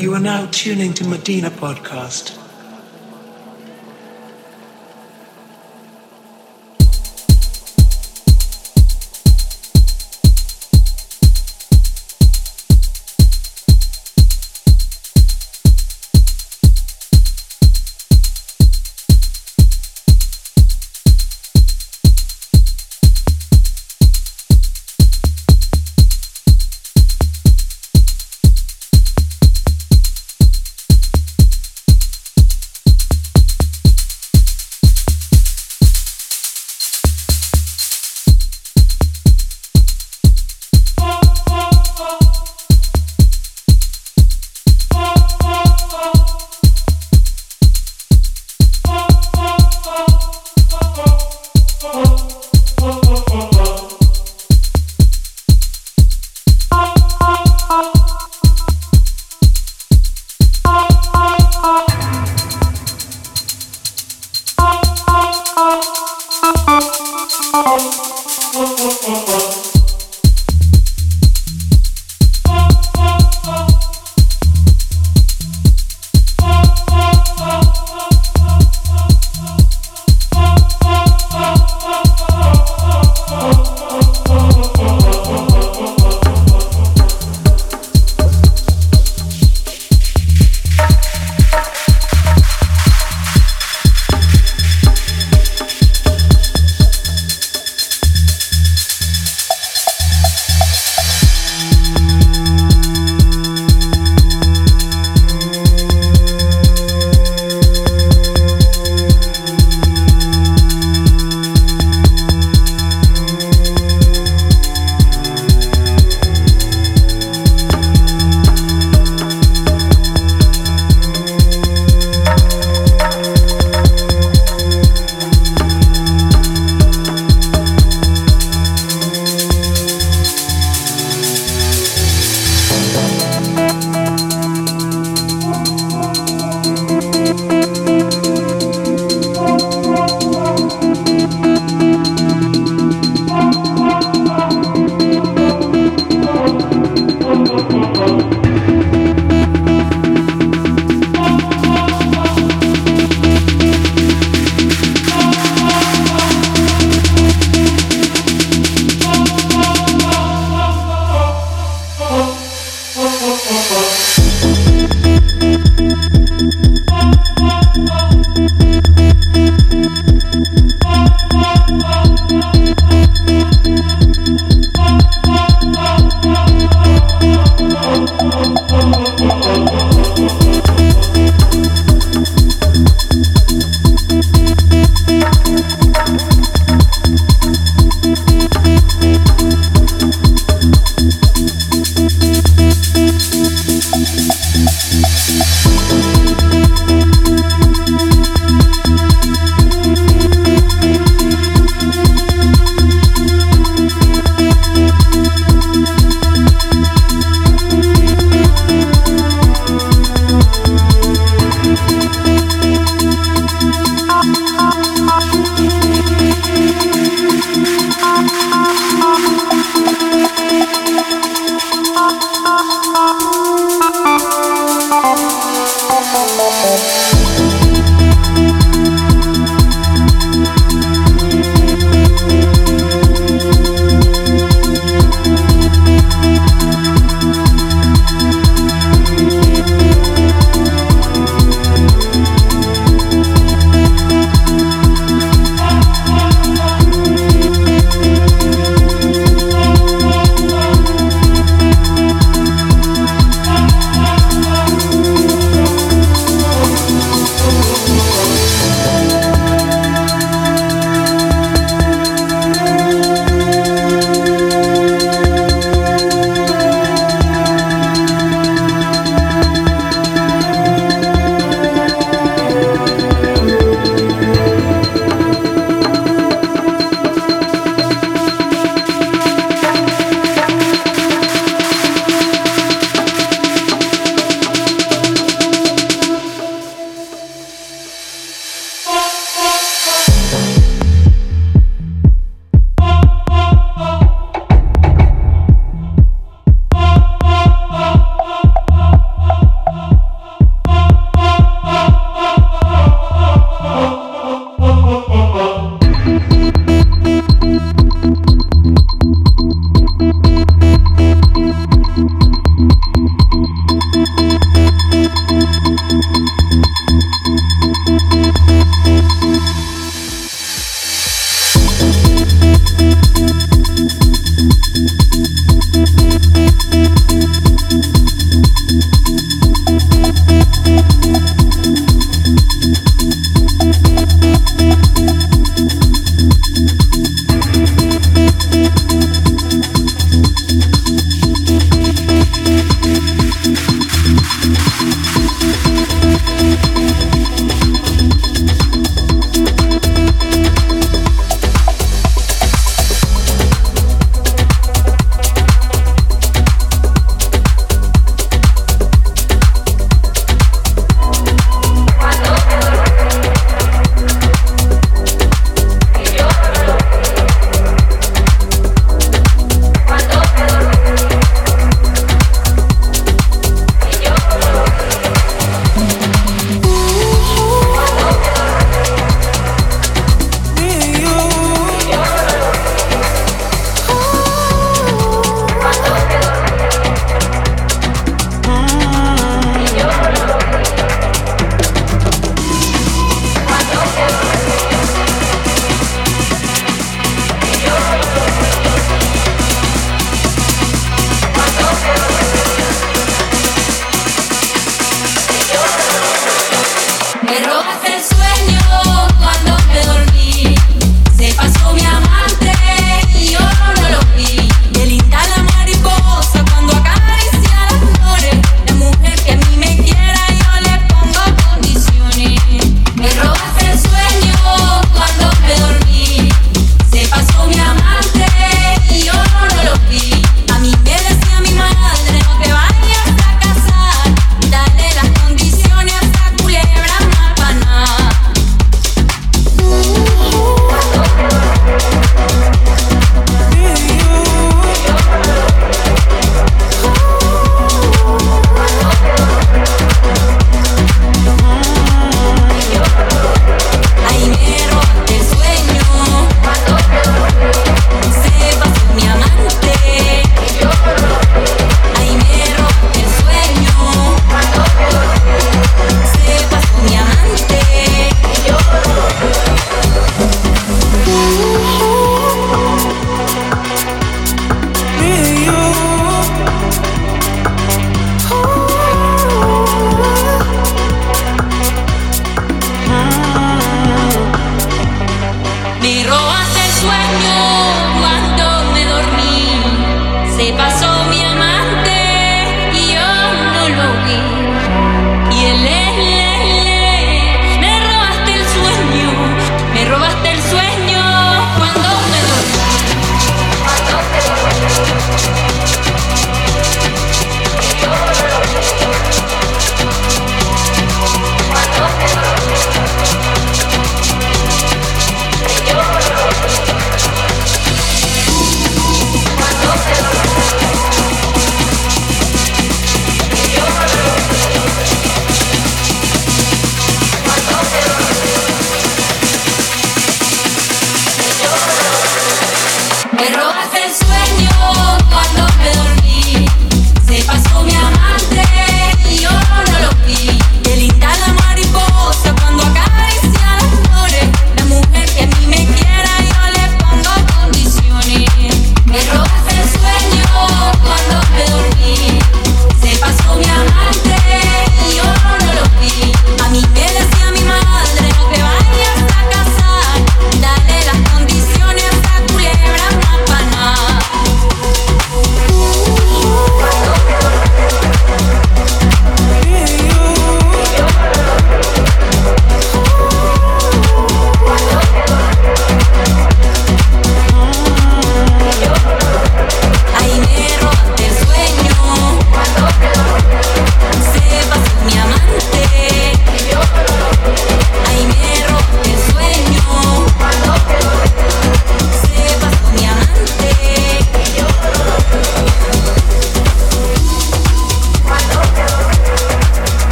You are now tuning to Medina Podcast.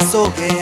遊べ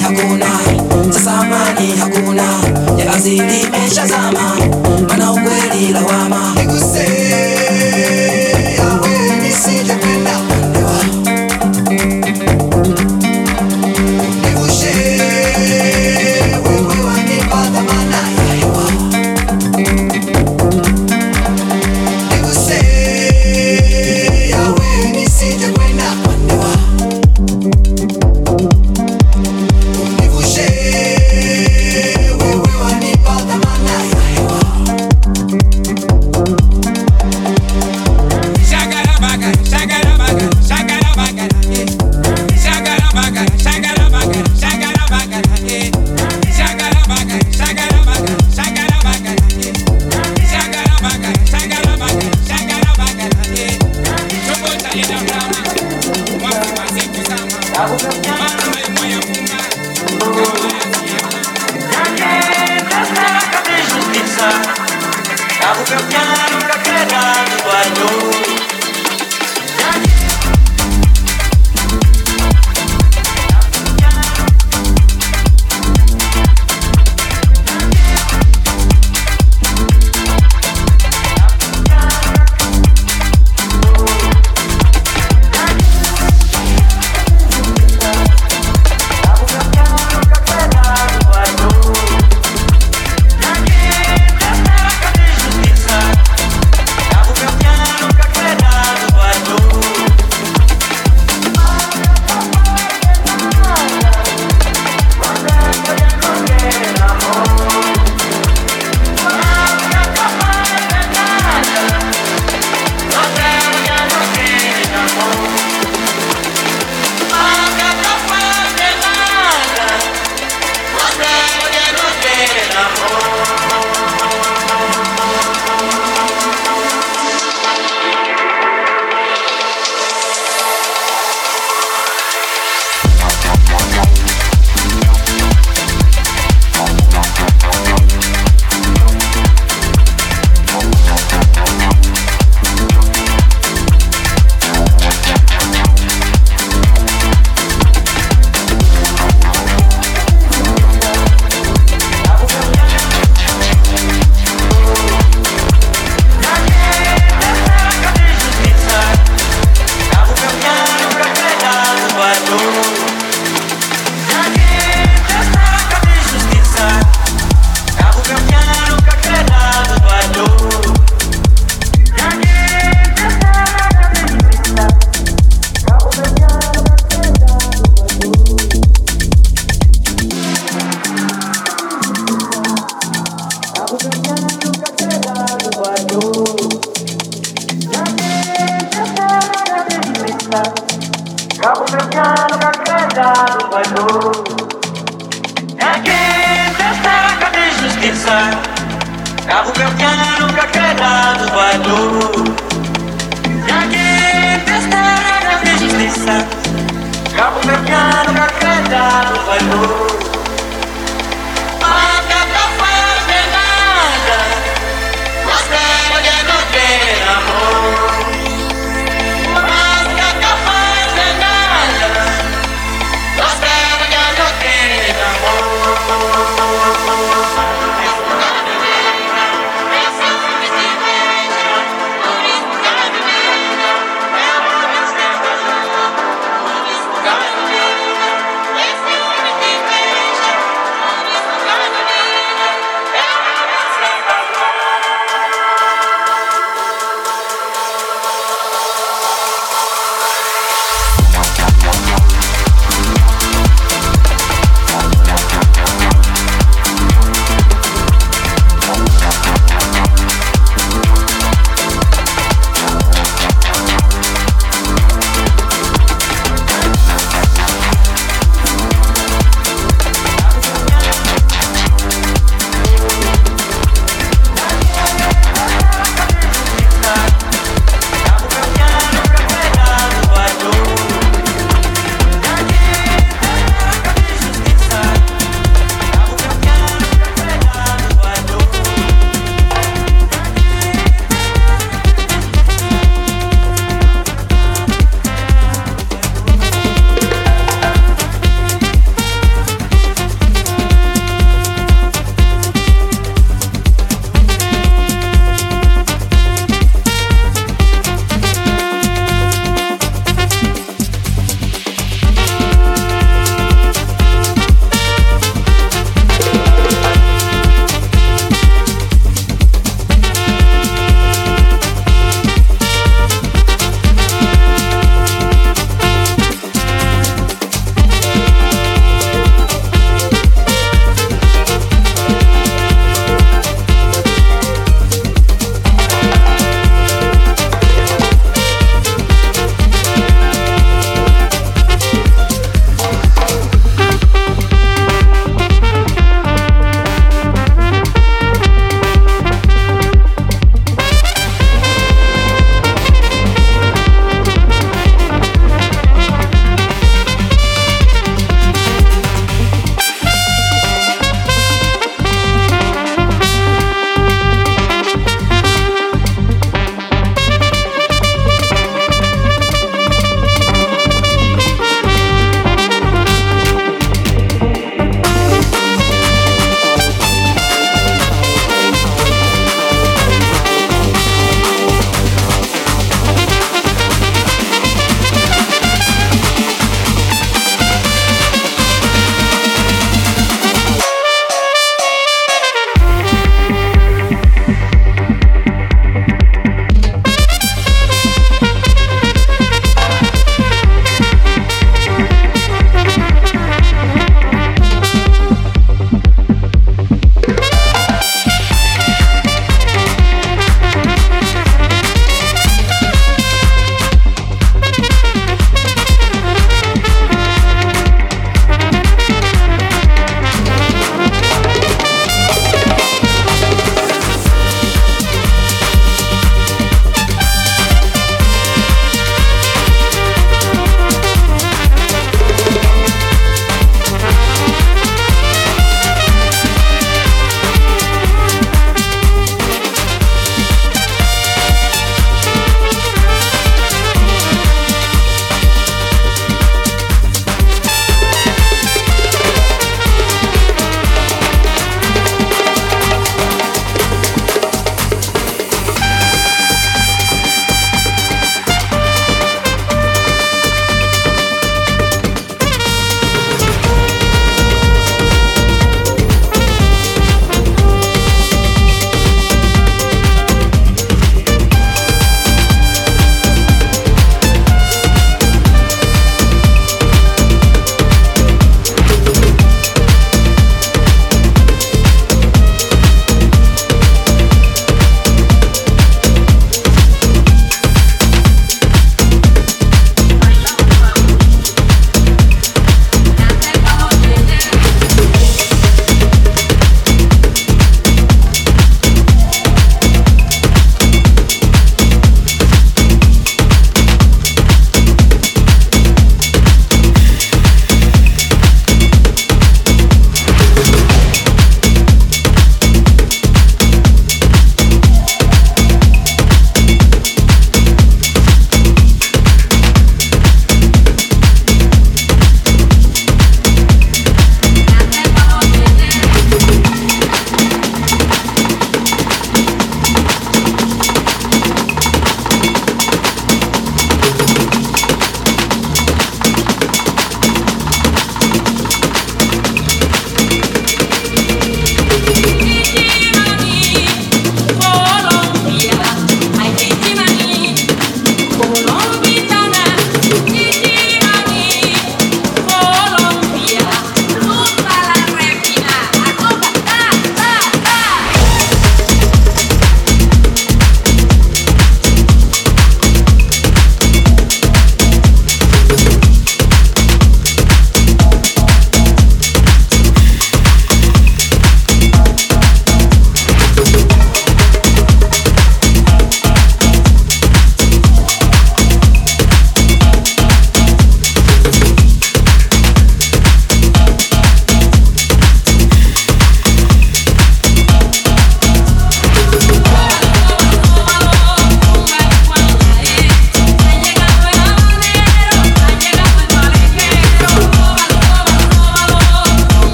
hakuna, sasa amani hakuna, ya asili imeshazama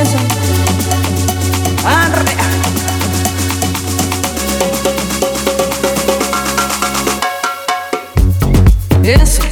eso. Arre. Eso.